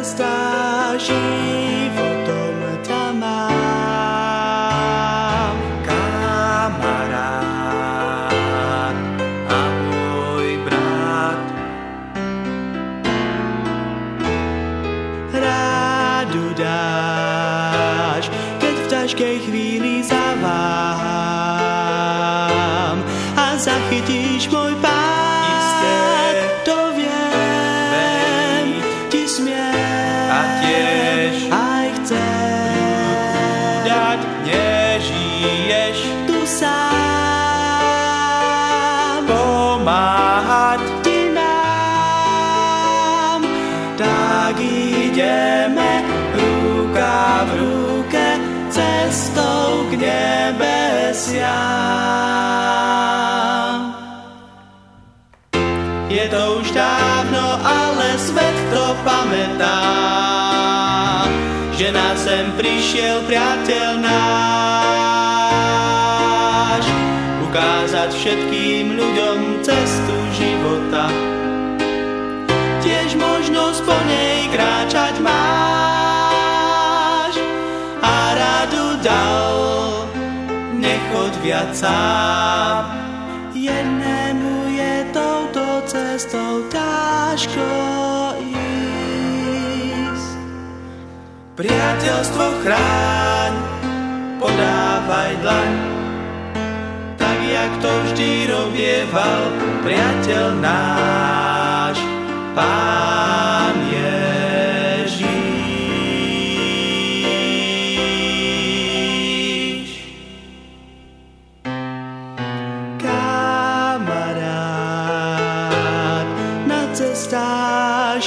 cesta životom ťa mám. Kamarát a môj brat. Rádu dáš, keď v ťažkej chvíli zaváham a zachytím ti nám, tak ideme ruka v ruke cestou k nebesiam. Je to už dávno, ale svet to pamätá, že na zem prišiel priateľ náš, ukázať všetkým ľuďom cestu života. Tiež možnosť po nej kráčať máš a radu dal, nechod viac sám. Jednému je touto cestou ťažko ísť. Priateľstvo chráň, podávaj dlaň, jak to vždy robieval priateľ náš, Pán Ježíš. Kamarát, na cestách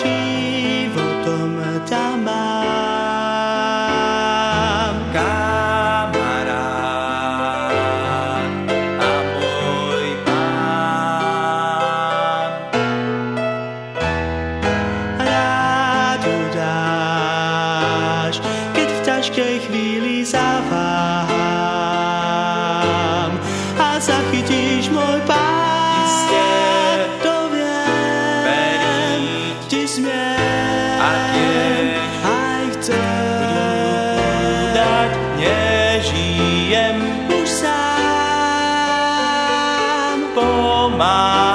ťažkej chvíli zaváham a zachytíš môj pán. Iste to viem, veriť ti smiem a tiež aj chcem. dať nežijem Už sám pomáhať.